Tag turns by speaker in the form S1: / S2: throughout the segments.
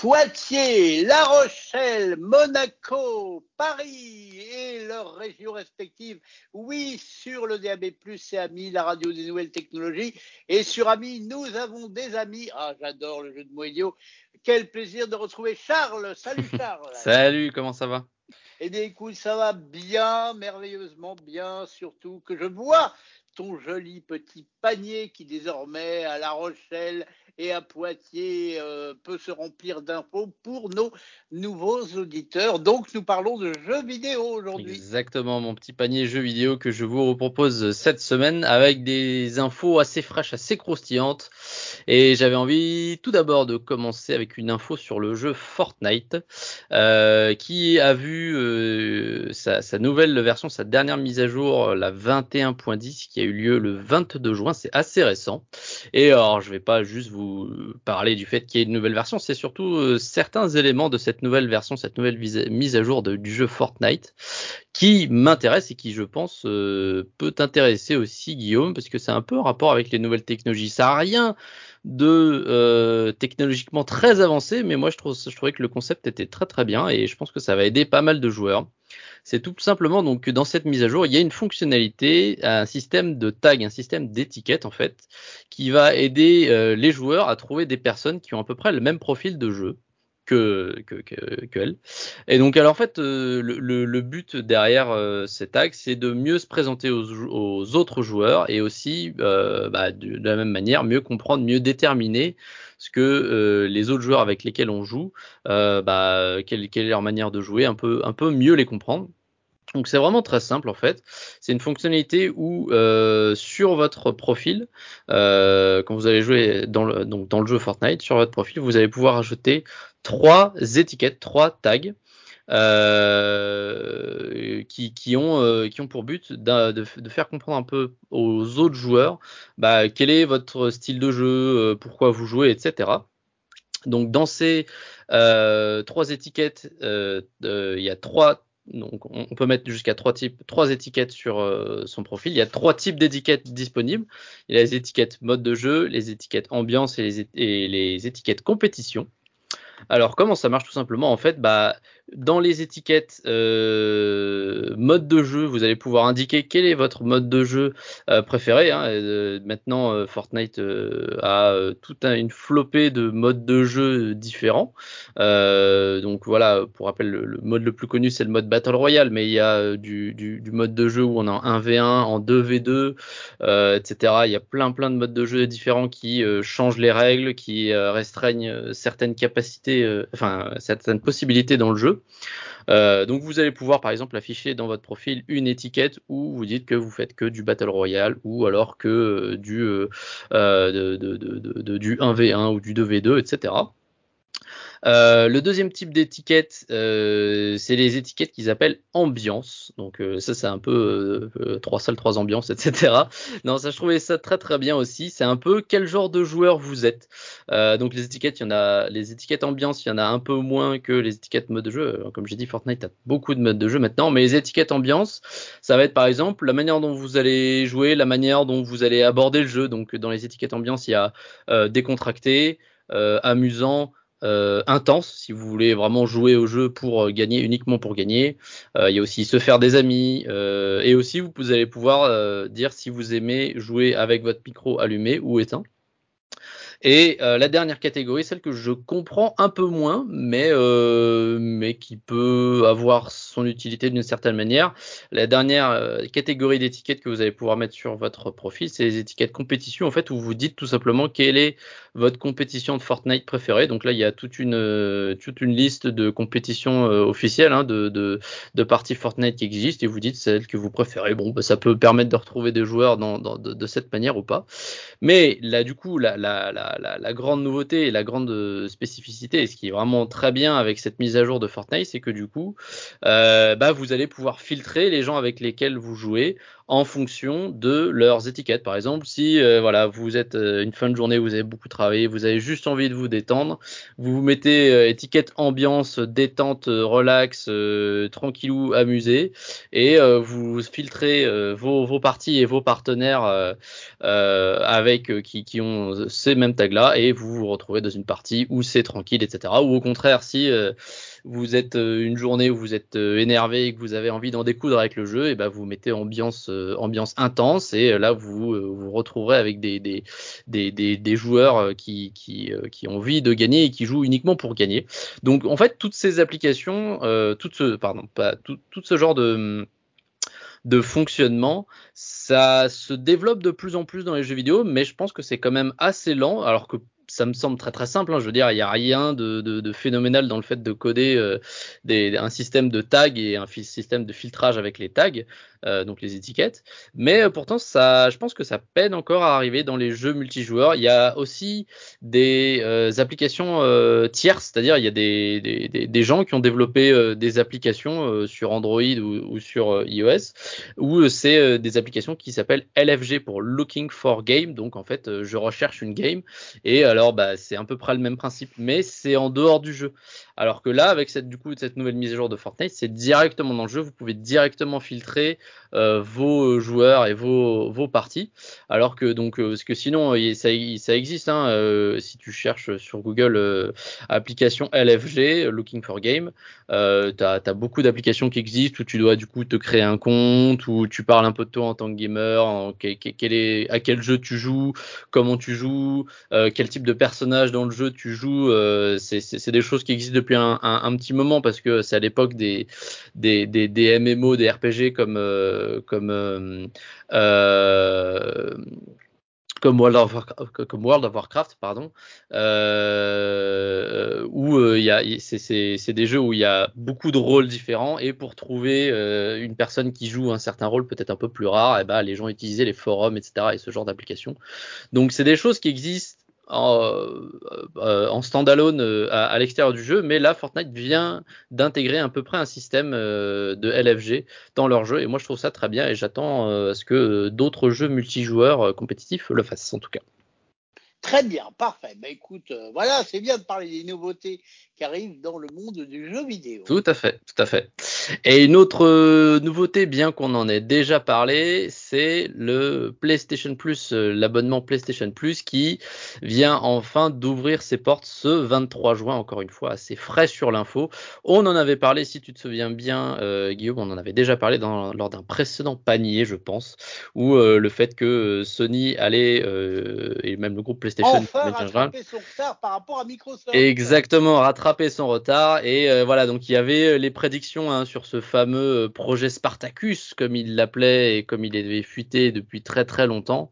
S1: Poitiers, La Rochelle, Monaco, Paris et leurs régions respectives. Oui, sur le DAB+, c'est Ami, la radio des nouvelles technologies. Et sur Ami, nous avons des amis. Ah, j'adore le jeu de mots idiot. Quel plaisir de retrouver Charles. Salut Charles.
S2: Salut, comment ça va?
S1: Eh bien, écoute, ça va bien, merveilleusement bien, surtout que je vois ton joli petit panier qui désormais à La Rochelle et à Poitiers euh, peut se remplir d'infos pour nos nouveaux auditeurs. Donc nous parlons de jeux vidéo aujourd'hui.
S2: Exactement, mon petit panier jeux vidéo que je vous propose cette semaine avec des infos assez fraîches, assez croustillantes. Et j'avais envie tout d'abord de commencer avec une info sur le jeu Fortnite euh, qui a vu euh, sa, sa, nouvelle version, sa dernière mise à jour, la 21.10 qui a eu lieu le 22 juin. C'est assez récent. Et alors je vais pas juste vous parler du fait qu'il y ait une nouvelle version, c'est surtout euh, certains éléments de cette nouvelle version, cette nouvelle mise à jour du jeu Fortnite qui m'intéresse et qui, je pense, euh, peut t'intéresser aussi, Guillaume, parce que c'est un peu en rapport avec les nouvelles technologies. Ça n'a rien de euh, technologiquement très avancé, mais moi je, trouve, je trouvais que le concept était très très bien et je pense que ça va aider pas mal de joueurs. C'est tout simplement donc que dans cette mise à jour, il y a une fonctionnalité, un système de tag, un système d'étiquette en fait, qui va aider euh, les joueurs à trouver des personnes qui ont à peu près le même profil de jeu que, que. Et donc, alors en fait, euh, le, but derrière euh, ces tags, c'est de mieux se présenter aux, autres joueurs et aussi, euh, bah, de, la même manière, mieux comprendre, mieux déterminer ce que les autres joueurs avec lesquels on joue, bah, quelle, quelle, est leur manière de jouer, un peu, un peu mieux les comprendre. Donc c'est vraiment très simple en fait. C'est une fonctionnalité où euh, sur votre profil, euh, quand vous allez jouer dans le, donc dans le jeu Fortnite, sur votre profil, vous allez pouvoir ajouter trois étiquettes, trois tags. Euh, qui, qui, ont, euh, qui ont pour but de, de, faire comprendre un peu aux autres joueurs bah, quel est votre style de jeu, euh, pourquoi vous jouez, etc. Donc dans ces euh, trois étiquettes, il y a trois donc on peut mettre jusqu'à trois types, trois étiquettes sur euh, son profil. Il y a trois types d'étiquettes disponibles. Il y a les étiquettes mode de jeu, les étiquettes ambiance et les, les étiquettes compétition. Alors comment ça marche tout simplement? En fait, bah, dans les étiquettes euh, mode de jeu, vous allez pouvoir indiquer quel est votre mode de jeu euh, préféré. Hein. Euh, maintenant, euh, Fortnite euh, a euh, toute un, une flopée de modes de jeu différents. donc voilà, pour rappel, le, mode le plus connu c'est le mode Battle Royale, mais il y a du, du, du, mode de jeu où on est en 1v1, en 2v2, etc. Il y a plein plein de modes de jeu différents qui changent les règles, qui restreignent certaines capacités, enfin certaines possibilités dans le jeu. Euh, donc vous allez pouvoir par exemple afficher dans votre profil une étiquette où vous dites que vous faites que du Battle Royale ou alors que euh, du, euh, de, de, de, du 1v1 ou du 2v2, etc. Euh, le deuxième type d'étiquette, euh, c'est les étiquettes qu'ils appellent ambiance. Donc euh, ça, c'est un peu trois salles, trois ambiances, etc. Non, ça, je trouvais ça très très bien aussi. C'est un peu quel genre de joueur vous êtes. Donc les étiquettes, il y en a, les étiquettes ambiance, il y en a un peu moins que les étiquettes mode de jeu. Comme j'ai dit, Fortnite a beaucoup de modes de jeu maintenant, mais les étiquettes ambiance, ça va être par exemple la manière dont vous allez jouer, la manière dont vous allez aborder le jeu. Donc dans les étiquettes ambiance, il y a décontracté, amusant, euh, intense si vous voulez vraiment jouer au jeu pour euh, gagner uniquement pour gagner. Euh, il y a aussi se faire des amis euh, et aussi vous, vous allez pouvoir dire si vous aimez jouer avec votre micro allumé ou éteint. Et euh, la dernière catégorie, celle que je comprends un peu moins, mais, euh, mais qui peut avoir son utilité d'une certaine manière. La dernière euh, catégorie d'étiquettes que vous allez pouvoir mettre sur votre profil, c'est les étiquettes compétition, en fait, où vous dites tout simplement quelle est votre compétition de Fortnite préférée. Donc là, il y a toute une, euh, toute une liste de compétitions euh, officielles, hein, de, de, de, parties Fortnite qui existent, et vous dites celle que vous préférez. Bon, bah, ça peut permettre de retrouver des joueurs dans, dans de, de, cette manière ou pas. Mais là, du coup, la, la, la la, grande nouveauté et la grande euh, spécificité, et ce qui est vraiment très bien avec cette mise à jour de Fortnite, c'est que du coup, euh, bah, vous allez pouvoir filtrer les gens avec lesquels vous jouez en fonction de leurs étiquettes. Par exemple, si euh, voilà, vous êtes euh, une fin de journée, vous avez beaucoup travaillé, vous avez juste envie de vous détendre, vous vous mettez euh, étiquette ambiance, détente, relax, tranquillou, amusé, et vous filtrez vos, vos, parties et vos partenaires avec qui, qui, ont ces mêmes tags-là, et vous vous retrouvez dans une partie où c'est tranquille, etc. Ou au contraire, si vous êtes euh, une journée où vous êtes euh, énervé et que vous avez envie d'en découdre avec le jeu, et ben vous mettez ambiance euh, intense et là vous vous retrouverez avec des joueurs qui, ont envie de gagner et qui jouent uniquement pour gagner. Donc en fait toutes ces applications, tout ce genre de fonctionnement, ça se développe de plus en plus dans les jeux vidéo, mais je pense que c'est quand même assez lent, alors que ça me semble très très simple. Hein. Je veux dire, il n'y a rien de, de, phénoménal dans le fait de coder euh, un système de tags et un système de filtrage avec les tags. Euh, donc les étiquettes. Mais euh, pourtant, ça, je pense que ça peine encore à arriver dans les jeux multijoueurs. Il y a aussi des applications tierces, c'est-à-dire il y a des, des, des, gens qui ont développé des applications sur Android ou, ou sur iOS, où c'est des applications qui s'appellent LFG pour Looking for Game. Donc en fait, je recherche une game et alors bah, c'est à peu près le même principe, mais c'est en dehors du jeu. Alors que là, avec cette, du coup, cette nouvelle mise à jour de Fortnite, c'est directement dans le jeu. Vous pouvez directement filtrer euh, vos joueurs et vos, parties. Alors que donc, euh, parce que sinon, ça, ça existe. Hein, euh, si tu cherches sur Google application LFG, Looking for Game, euh, tu as, beaucoup d'applications qui existent où tu dois du coup te créer un compte, où tu parles un peu de toi en tant que gamer, en, quel, est, à quel jeu tu joues, comment tu joues, quel type de personnage dans le jeu tu joues. c'est des choses qui existent depuis un, petit moment parce que c'est à l'époque des, des, des, des, MMO, des RPG comme, euh, comme euh, euh, comme World of Warcraft, comme World of Warcraft pardon, où il y a, c'est des jeux où il y a beaucoup de rôles différents et pour trouver une personne qui joue un certain rôle peut-être un peu plus rare, et eh ben les gens utilisaient les forums, etc. et ce genre d'applications. Donc c'est des choses qui existent en, euh, en standalone euh, à, l'extérieur du jeu, mais là Fortnite vient d'intégrer à peu près un système euh, de LFG dans leur jeu et moi je trouve ça très bien et j'attends à ce que d'autres jeux multijoueurs compétitifs le fassent en tout cas.
S1: Très bien, parfait. Bah écoute, voilà, c'est bien de parler des nouveautés qui arrive dans le monde du jeu vidéo.
S2: Tout à fait, tout à fait. Et une autre euh, nouveauté, bien qu'on en ait déjà parlé, c'est le PlayStation Plus, euh, l'abonnement PlayStation Plus qui vient enfin d'ouvrir ses portes ce 23 juin, encore une fois, assez frais sur l'info. On en avait parlé, si tu te souviens bien, euh, Guillaume, on en avait déjà parlé lors d'un précédent panier, je pense, où le fait que Sony allait, et même le groupe PlayStation,
S1: enfin rattraper son retard par rapport à Microsoft.
S2: Exactement, rattraper son retard. Et euh, voilà, donc il y avait euh, les prédictions hein, sur ce fameux euh, projet Spartacus, comme il l'appelait et comme il avait fuité depuis très très longtemps.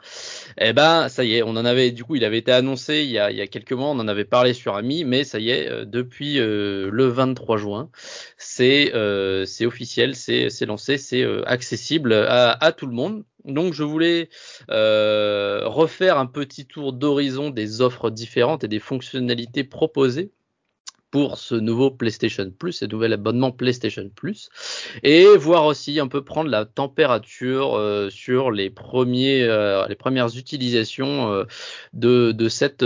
S2: Eh ben, ça y est, on en avait, du coup, il avait été annoncé il y a, il y a quelques mois, on en avait parlé sur Ami, mais ça y est, depuis le 23 juin, c'est officiel, c'est lancé, c'est accessible à, à tout le monde. Donc je voulais euh, refaire un petit tour d'horizon des offres différentes et des fonctionnalités proposées pour ce nouveau PlayStation Plus, ce nouvel abonnement PlayStation Plus, et voir aussi un peu prendre la température euh, sur les premiers, euh, les premières utilisations euh, de, de, cette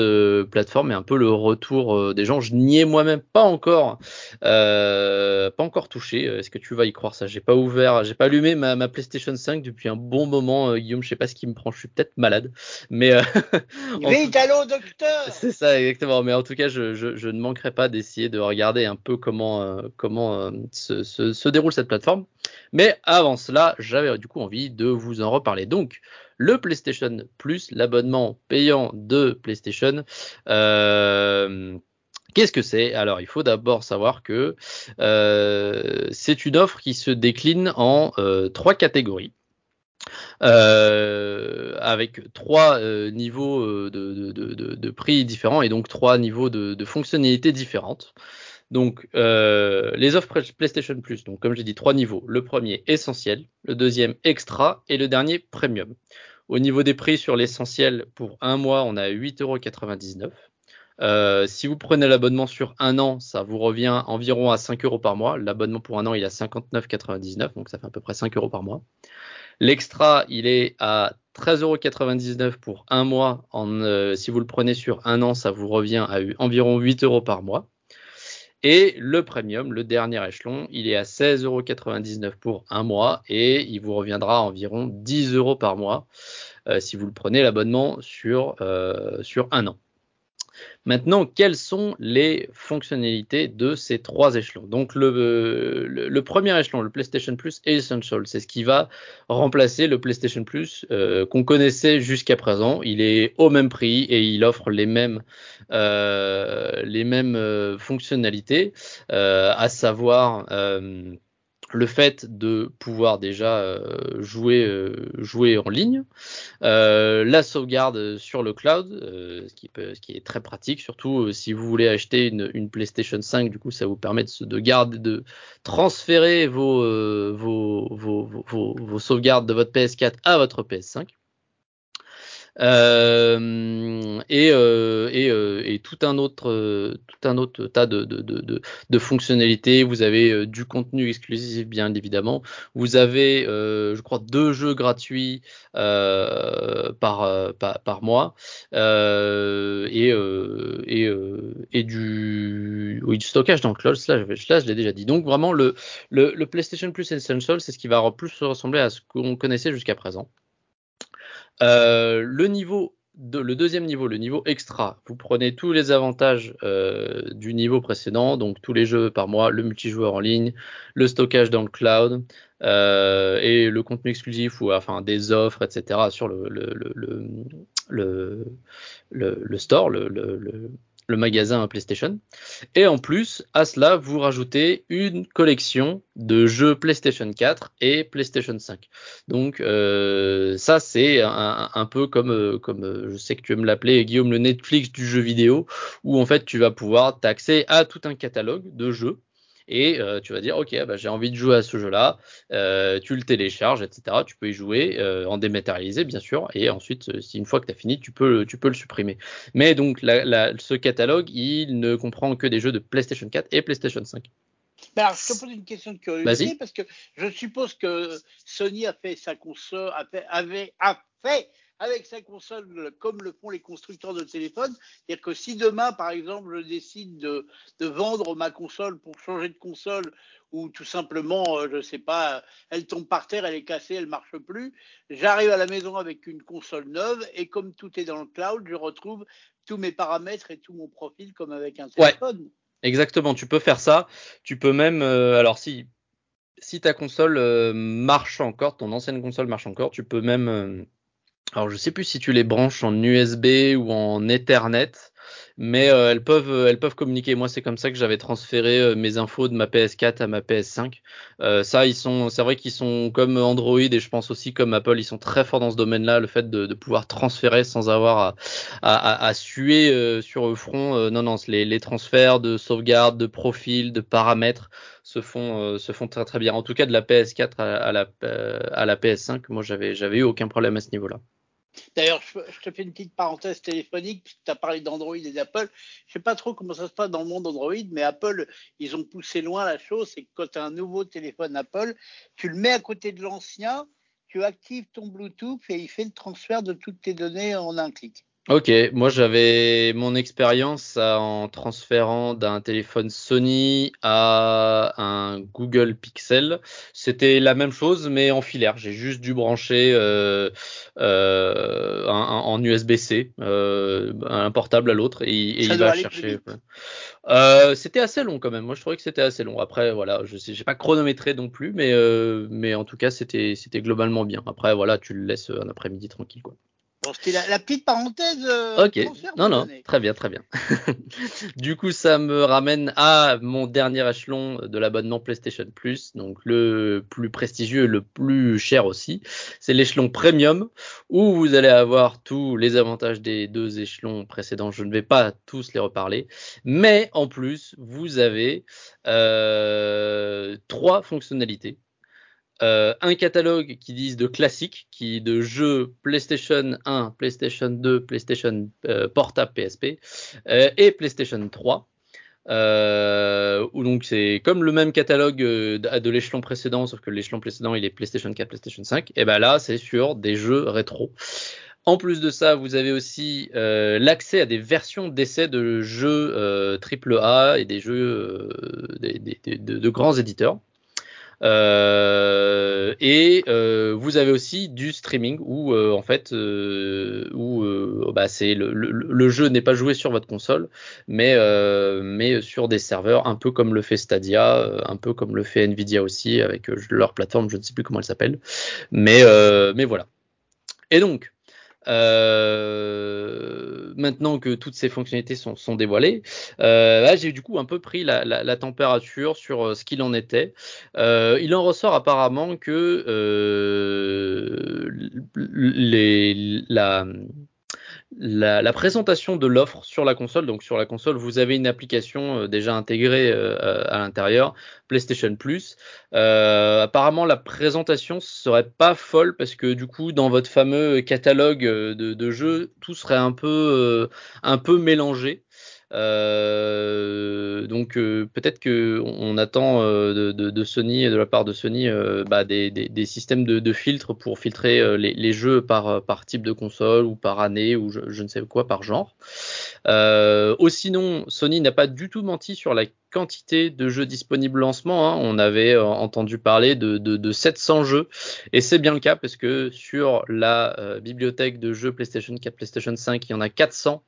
S2: plateforme et un peu le retour des gens. Je n'y ai moi-même pas encore, pas encore touché. Est-ce que tu vas y croire ça? J'ai pas ouvert, j'ai pas allumé ma, ma, PlayStation 5 depuis un bon moment, Guillaume. Je sais pas ce qui me prend. Je suis peut-être malade, mais
S1: vite, allô docteur.
S2: C'est ça exactement. Mais en tout cas, je, je, je ne manquerai pas d'essayer de regarder un peu comment, euh, comment euh, se, déroule cette plateforme. Mais avant cela, j'avais du coup envie de vous en reparler. Donc, le PlayStation Plus, l'abonnement payant de PlayStation. Euh, Qu'est-ce que c'est? Alors, il faut d'abord savoir que c'est une offre qui se décline en trois catégories. Euh, avec trois euh, niveaux euh, de, prix différents et donc trois niveaux de, fonctionnalités différentes. Donc les offres PlayStation Plus, donc comme j'ai dit trois niveaux. Le premier essentiel, le deuxième extra et le dernier premium. Au niveau des prix sur l'essentiel, pour un mois, on a 8,99€. Euh, si vous prenez l'abonnement sur un an, ça vous revient environ à 5 euros par mois. L'abonnement pour un an, il est à 59,99, donc ça fait à peu près 5 euros par mois. L'extra, il est à 13,99€ pour un mois. Euh, si vous le prenez sur un an, ça vous revient à environ 8 euros par mois. Et le premium, le dernier échelon, il est à 16,99€ pour un mois et il vous reviendra à environ 10 euros par mois euh, si vous le prenez l'abonnement sur, euh, sur un an. Maintenant, quelles sont les fonctionnalités de ces trois échelons? Donc, le, premier échelon, le PlayStation Plus Essential, c'est ce qui va remplacer le PlayStation Plus euh, qu'on connaissait jusqu'à présent. Il est au même prix et il offre les mêmes, euh, les mêmes euh, fonctionnalités, à savoir le fait de pouvoir déjà euh, jouer, euh, jouer en ligne, euh, la sauvegarde sur le cloud, ce, qui peut, ce, qui est très pratique, surtout si vous voulez acheter une, une, PlayStation 5, du coup ça vous permet de, de garder, de transférer vos, vos, vos, vos, sauvegardes de votre PS4 à votre PS5. Euh, et, euh, euh, et, tout un autre tout un autre tas de, de, de, fonctionnalités. Vous avez du contenu exclusif bien évidemment. Vous avez je crois deux jeux gratuits par, par, mois et et, et du oui, du stockage dans cloud. Là, je l'ai déjà dit. Donc vraiment le, le, le PlayStation Plus Essential, c'est ce qui va plus ressembler à ce qu'on connaissait jusqu'à présent. Euh, le niveau le deuxième niveau, le niveau extra, vous prenez tous les avantages euh, du niveau précédent, donc tous les jeux par mois, le multijoueur en ligne, le stockage dans le cloud euh, et le contenu exclusif ou enfin des offres, etc. sur le, le, le, le store, le, le magasin PlayStation. Et en plus, à cela, vous rajoutez une collection de jeux PlayStation 4 et PlayStation 5. Donc euh, ça, c'est un, peu comme, euh, comme euh, je sais que tu aimes l'appeler, Guillaume, le Netflix du jeu vidéo, où en fait, tu vas pouvoir t'accéder à tout un catalogue de jeux et euh, tu vas dire ok bah, j'ai envie de jouer à ce jeu-là, euh, tu le télécharges, etc. Tu peux y jouer euh, en dématérialisé bien sûr, et ensuite si une fois que tu as fini, tu peux, tu peux le supprimer. Mais donc ce catalogue, il ne comprend que des jeux de PlayStation 4 et PlayStation 5.
S1: alors, je te pose une question de curiosité parce que je suppose que Sony a fait sa console, avait, a fait avec sa console comme le font les constructeurs de téléphones. C'est-à-dire que si demain, par exemple, je décide de, de, vendre ma console pour changer de console ou tout simplement, euh, je ne sais pas, elle tombe par terre, elle est cassée, elle marche plus, j'arrive à la maison avec une console neuve et comme tout est dans le cloud, je retrouve tous mes paramètres et tout mon profil comme avec un téléphone.
S2: Exactement, tu peux faire ça. Tu peux même, euh, alors si si ta console euh, marche encore, ton ancienne console marche encore, tu peux même alors je sais plus si tu les branches en USB ou en Ethernet, mais euh, elles peuvent elles peuvent communiquer. Moi c'est comme ça que j'avais transféré euh, mes infos de ma PS4 à ma PS5. Euh, ça ils sont c'est vrai qu'ils sont comme Android et je pense aussi comme Apple ils sont très forts dans ce domaine-là, le fait de, pouvoir transférer sans avoir à, suer sur le front. non non les, les transferts de sauvegarde, de profil, de paramètres se font se font très très bien. En tout cas de la PS4 à, à la à la PS5, moi j'avais j'avais eu aucun problème à ce niveau-là.
S1: D'ailleurs, je, te fais une petite parenthèse téléphonique, tu as parlé d'Android et d'Apple. Je sais pas trop comment ça se passe dans le monde Android, mais Apple, ils ont poussé loin la chose. C'est que quand tu as un nouveau téléphone Apple, tu le mets à côté de l'ancien, tu actives ton Bluetooth et il fait le transfert de toutes tes données en un clic.
S2: Ok, moi j'avais mon expérience en transférant d'un téléphone Sony à un Google Pixel. C'était la même chose mais en filaire. J'ai juste dû brancher euh, euh, en USB-C euh, un portable à l'autre et, il va chercher. Euh, c'était assez long quand même. Moi je trouvais que c'était assez long. Après voilà, je sais, j'ai pas chronométré non plus, mais euh, mais en tout cas c'était c'était globalement bien. Après voilà, tu le laisses un après-midi tranquille quoi.
S1: Bon, c'était la, petite parenthèse. Euh,
S2: ok. Non, non, très bien, très bien. du coup, ça me ramène à mon dernier échelon de l'abonnement PlayStation Plus, donc le plus prestigieux et le plus cher aussi. C'est l'échelon Premium, où vous allez avoir tous les avantages des deux échelons précédents. Je ne vais pas tous les reparler, mais en plus, vous avez euh, trois fonctionnalités euh, un catalogue qui dise de classiques, qui de jeux PlayStation 1, PlayStation 2, PlayStation euh, portable PSP euh, et PlayStation 3. où donc c'est comme le même catalogue de, l'échelon précédent, sauf que l'échelon précédent il est PlayStation 4, PlayStation 5. Et ben là, c'est sur des jeux rétro. En plus de ça, vous avez aussi l'accès à des versions d'essais de jeux AAA et des jeux de, grands éditeurs. Euh, et euh, vous avez aussi du streaming où euh, en fait où bah, c'est le, le, le, jeu n'est pas joué sur votre console, mais mais sur des serveurs un peu comme le fait Stadia, un peu comme le fait Nvidia aussi avec leur plateforme, je ne sais plus comment elle s'appelle, mais mais voilà. Et donc euh, maintenant que toutes ces fonctionnalités sont, sont dévoilées, euh, là, j'ai du coup un peu pris la, la, la température sur euh, ce qu'il en était. Euh, il en ressort apparemment que euh, les, la, la, présentation de l'offre sur la console. Donc sur la console, vous avez une application euh, déjà intégrée euh, à l'intérieur, PlayStation Plus. Euh, apparemment, la présentation serait pas folle parce que du coup, dans votre fameux catalogue de, de jeux, tout serait un peu un peu mélangé. Euh, donc euh, peut-être que on attend euh, de, de, de, Sony de la part de Sony euh, bah, des, des, des, systèmes de, de filtres pour filtrer euh, les, les, jeux par, par type de console ou par année ou je, je ne sais quoi par genre. Ou sinon, Sony n'a pas du tout menti sur la quantité de jeux disponibles en ce moment. Hein. On avait euh, entendu parler de, de, de 700 jeux et c'est bien le cas parce que sur la euh, bibliothèque de jeux PlayStation 4, PlayStation 5, il y en a 400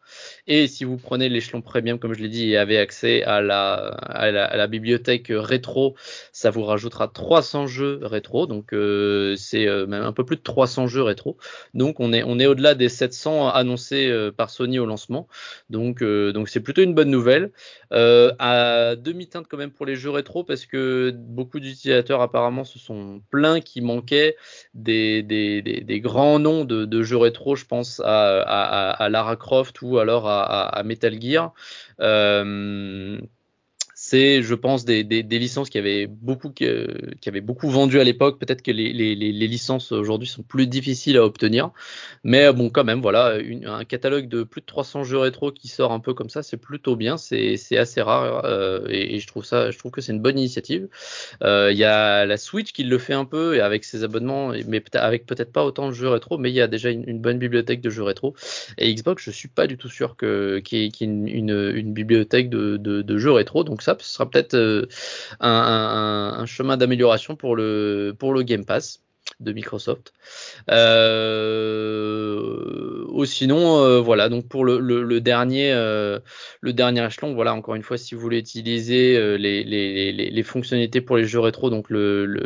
S2: et si vous prenez l'échelon premium, comme je l'ai dit, et avez accès à la, à la, à la, bibliothèque rétro, ça vous rajoutera 300 jeux rétro, donc euh, c'est euh, même un peu plus de 300 jeux rétro. Donc on est, on est au-delà des 700 annoncés euh, par Sony au lancement, donc donc c'est plutôt une bonne nouvelle. à demi-teinte quand même pour les jeux rétro parce que beaucoup d'utilisateurs apparemment se sont plaints qu'il manquait des, des, grands noms de, jeux rétro. Je pense à, à, Lara Croft ou alors à, à Metal Gear. Euh, c'est, je pense, des, licences qui avaient beaucoup, qui, qui avaient beaucoup vendu à l'époque. Peut-être que les, licences aujourd'hui sont plus difficiles à obtenir, mais bon, quand même, voilà, un catalogue de plus de 300 jeux rétro qui sort un peu comme ça, c'est plutôt bien. C'est, assez rare euh, et, je trouve ça, je trouve que c'est une bonne initiative. Il euh, y a la Switch qui le fait un peu et avec ses abonnements, mais avec peut-être pas autant de jeux rétro, mais il y a déjà une, bonne bibliothèque de jeux rétro. Et Xbox, je suis pas du tout sûr que qu'il y ait, une, bibliothèque de, de, jeux rétro, donc ça sera peut-être euh, un, un, un, chemin d'amélioration pour le, pour le Game Pass de Microsoft. Euh, ou sinon, euh, voilà. Donc pour le, dernier, euh, le dernier échelon, voilà. Encore une fois, si vous voulez utiliser les, fonctionnalités pour les jeux rétro, donc le,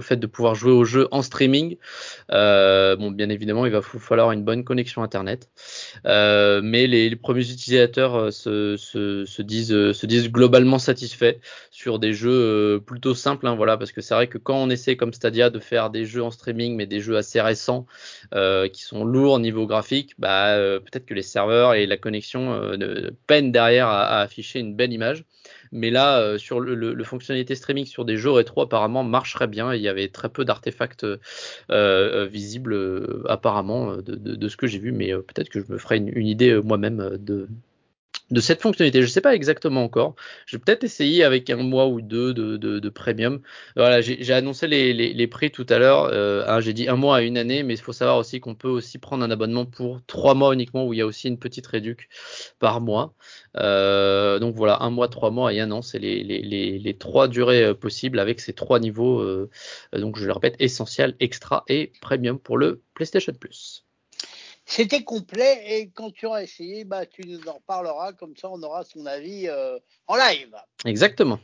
S2: fait de pouvoir jouer au jeu en streaming, bien évidemment, il va falloir une bonne connexion internet. mais les, premiers utilisateurs se disent globalement satisfaits sur des jeux plutôt simples, hein, voilà, parce que c'est vrai que quand on essaie comme Stadia de faire des jeux en streaming, mais des jeux assez récents euh, qui sont lourds au niveau graphique, bah, euh, peut-être que les serveurs et la connexion euh, peinent derrière à, afficher une belle image. Mais là, euh, sur le, le, fonctionnalité streaming sur des jeux rétro, apparemment marcherait bien. il y avait très peu d'artefacts visibles, apparemment, de, ce que j'ai vu. Mais peut-être que je me ferai une idée moi-même de, de cette fonctionnalité. Je ne sais pas exactement encore. Je vais peut-être essayer avec un mois ou deux de, premium. Voilà, j'ai annoncé les, prix tout à l'heure. Euh, hein, j'ai dit un mois à une année, mais il faut savoir aussi qu'on peut aussi prendre un abonnement pour trois mois uniquement, où il y a aussi une petite réduc par mois. Euh, donc voilà, un mois, trois mois et un an, c'est les, trois durées euh, possibles avec ces trois niveaux. Donc je le répète, essentiel, extra et premium pour le PlayStation Plus.
S1: C'était complet et quand tu auras essayé, bah, tu nous en parleras, comme ça on aura son avis euh, en live.
S2: Exactement.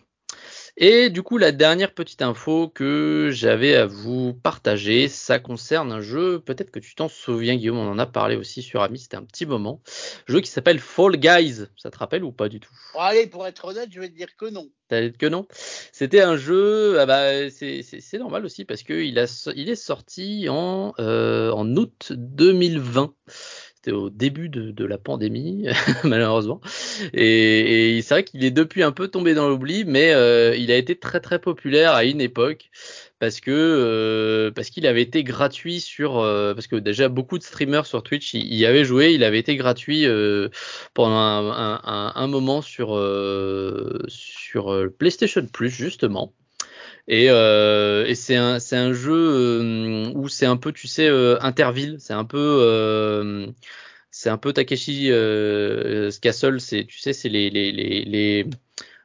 S2: Et du coup, la dernière petite info que j'avais à vous partager, ça concerne un jeu, peut-être que tu t'en souviens Guillaume, on en a parlé aussi sur Ami, c'était un petit moment, un jeu qui s'appelle Fall Guys, ça te rappelle ou pas du tout?
S1: Bon, Allez, pour être honnête, je vais te dire que non.
S2: Que non? C'était un jeu, ah bah, c'est normal aussi parce qu'il il est sorti en, euh, en août 2020 c'était au début de, la pandémie, malheureusement. Et, c'est vrai qu'il est depuis un peu tombé dans l'oubli, mais euh, il a été très très populaire à une époque parce que euh, parce qu'il avait été gratuit sur euh, parce que déjà beaucoup de streamers sur Twitch y, avaient joué, il avait été gratuit pendant un, un, un, moment sur sur PlayStation Plus justement. Et, et c'est un, c'est un jeu où c'est un peu, tu sais, interville. C'est un peu, c'est un peu Takeshi Castle. C'est, tu sais, c'est les, les, les, les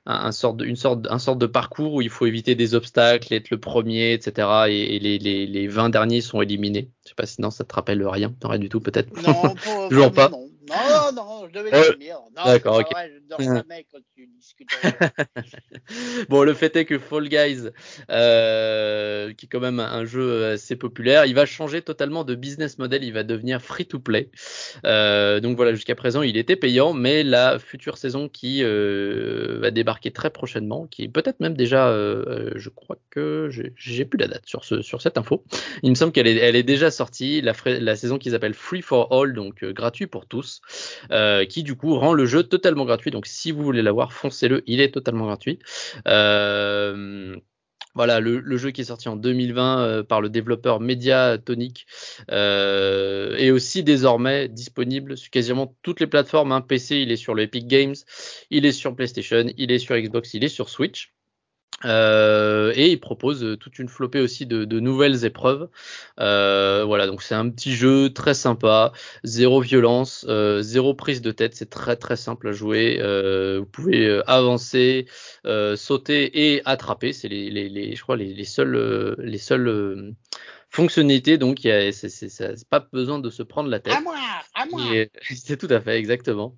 S2: un, sorte une sorte, un sorte de parcours où il faut éviter des obstacles, être le premier, etc. Et, les, les, les 20 derniers sont éliminés. Je sais pas si non, ça te rappelle rien, rien du tout peut-être.
S1: Non, toujours pas. Non. Non, non, je devais le dormir.
S2: D'accord, ok.
S1: Vrai, je dors jamais quand tu discutes
S2: bon, le fait est que Fall Guys, euh, qui est quand même un jeu assez populaire, il va changer totalement de business model. Il va devenir free to play. Euh, donc voilà, jusqu'à présent, il était payant, mais la future saison qui euh, va débarquer très prochainement, qui est peut-être même déjà, je crois que j'ai plus la date sur ce sur cette info. Il me semble qu'elle est, elle est déjà sortie. La, la saison qu'ils appellent Free for All, donc gratuit pour tous. Qui du coup rend le jeu totalement gratuit. Donc si vous voulez l'avoir, foncez-le, il est totalement gratuit. Euh, voilà, le, jeu qui est sorti en 2020 euh, par le développeur Mediatonic euh, est aussi désormais disponible sur quasiment toutes les plateformes. Hein. PC, il est sur le Epic Games, il est sur PlayStation, il est sur Xbox, il est sur Switch. Euh, et il propose euh, toute une flopée aussi de, de nouvelles épreuves. Euh, voilà, donc c'est un petit jeu très sympa, zéro violence, euh, zéro prise de tête, c'est très très simple à jouer. Euh, vous pouvez avancer, sauter et attraper. C'est les, les, les, je crois les, les seuls les seuls fonctionnalité, donc c'est pas besoin de se prendre la tête.
S1: À moi, à moi.
S2: C'est tout à fait, exactement.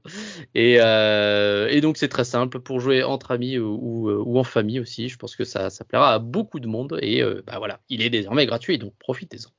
S2: Et, euh, et donc c'est très simple pour jouer entre amis ou, ou, en famille aussi. Je pense que ça, ça plaira à beaucoup de monde. Et euh, bah voilà, il est désormais gratuit, donc profitez-en.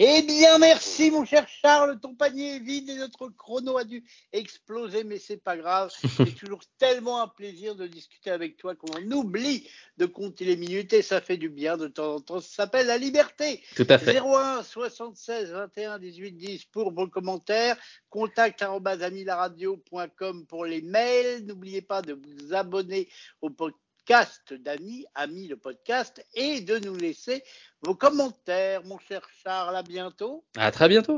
S1: Eh bien, merci, mon cher Charles. Ton panier est vide et notre chrono a dû exploser, mais c'est pas grave. C'est toujours tellement un plaisir de discuter avec toi qu'on oublie de compter les minutes et ça fait du bien de temps en temps. Ça s'appelle la liberté.
S2: Tout à fait.
S1: 01 76 21 18 10 pour vos commentaires. Contact amilaradio.com pour les mails. N'oubliez pas de vous abonner au podcast podcast d'Ami, Ami le podcast, et de nous laisser vos commentaires, mon cher Charles. À bientôt.
S2: À très bientôt.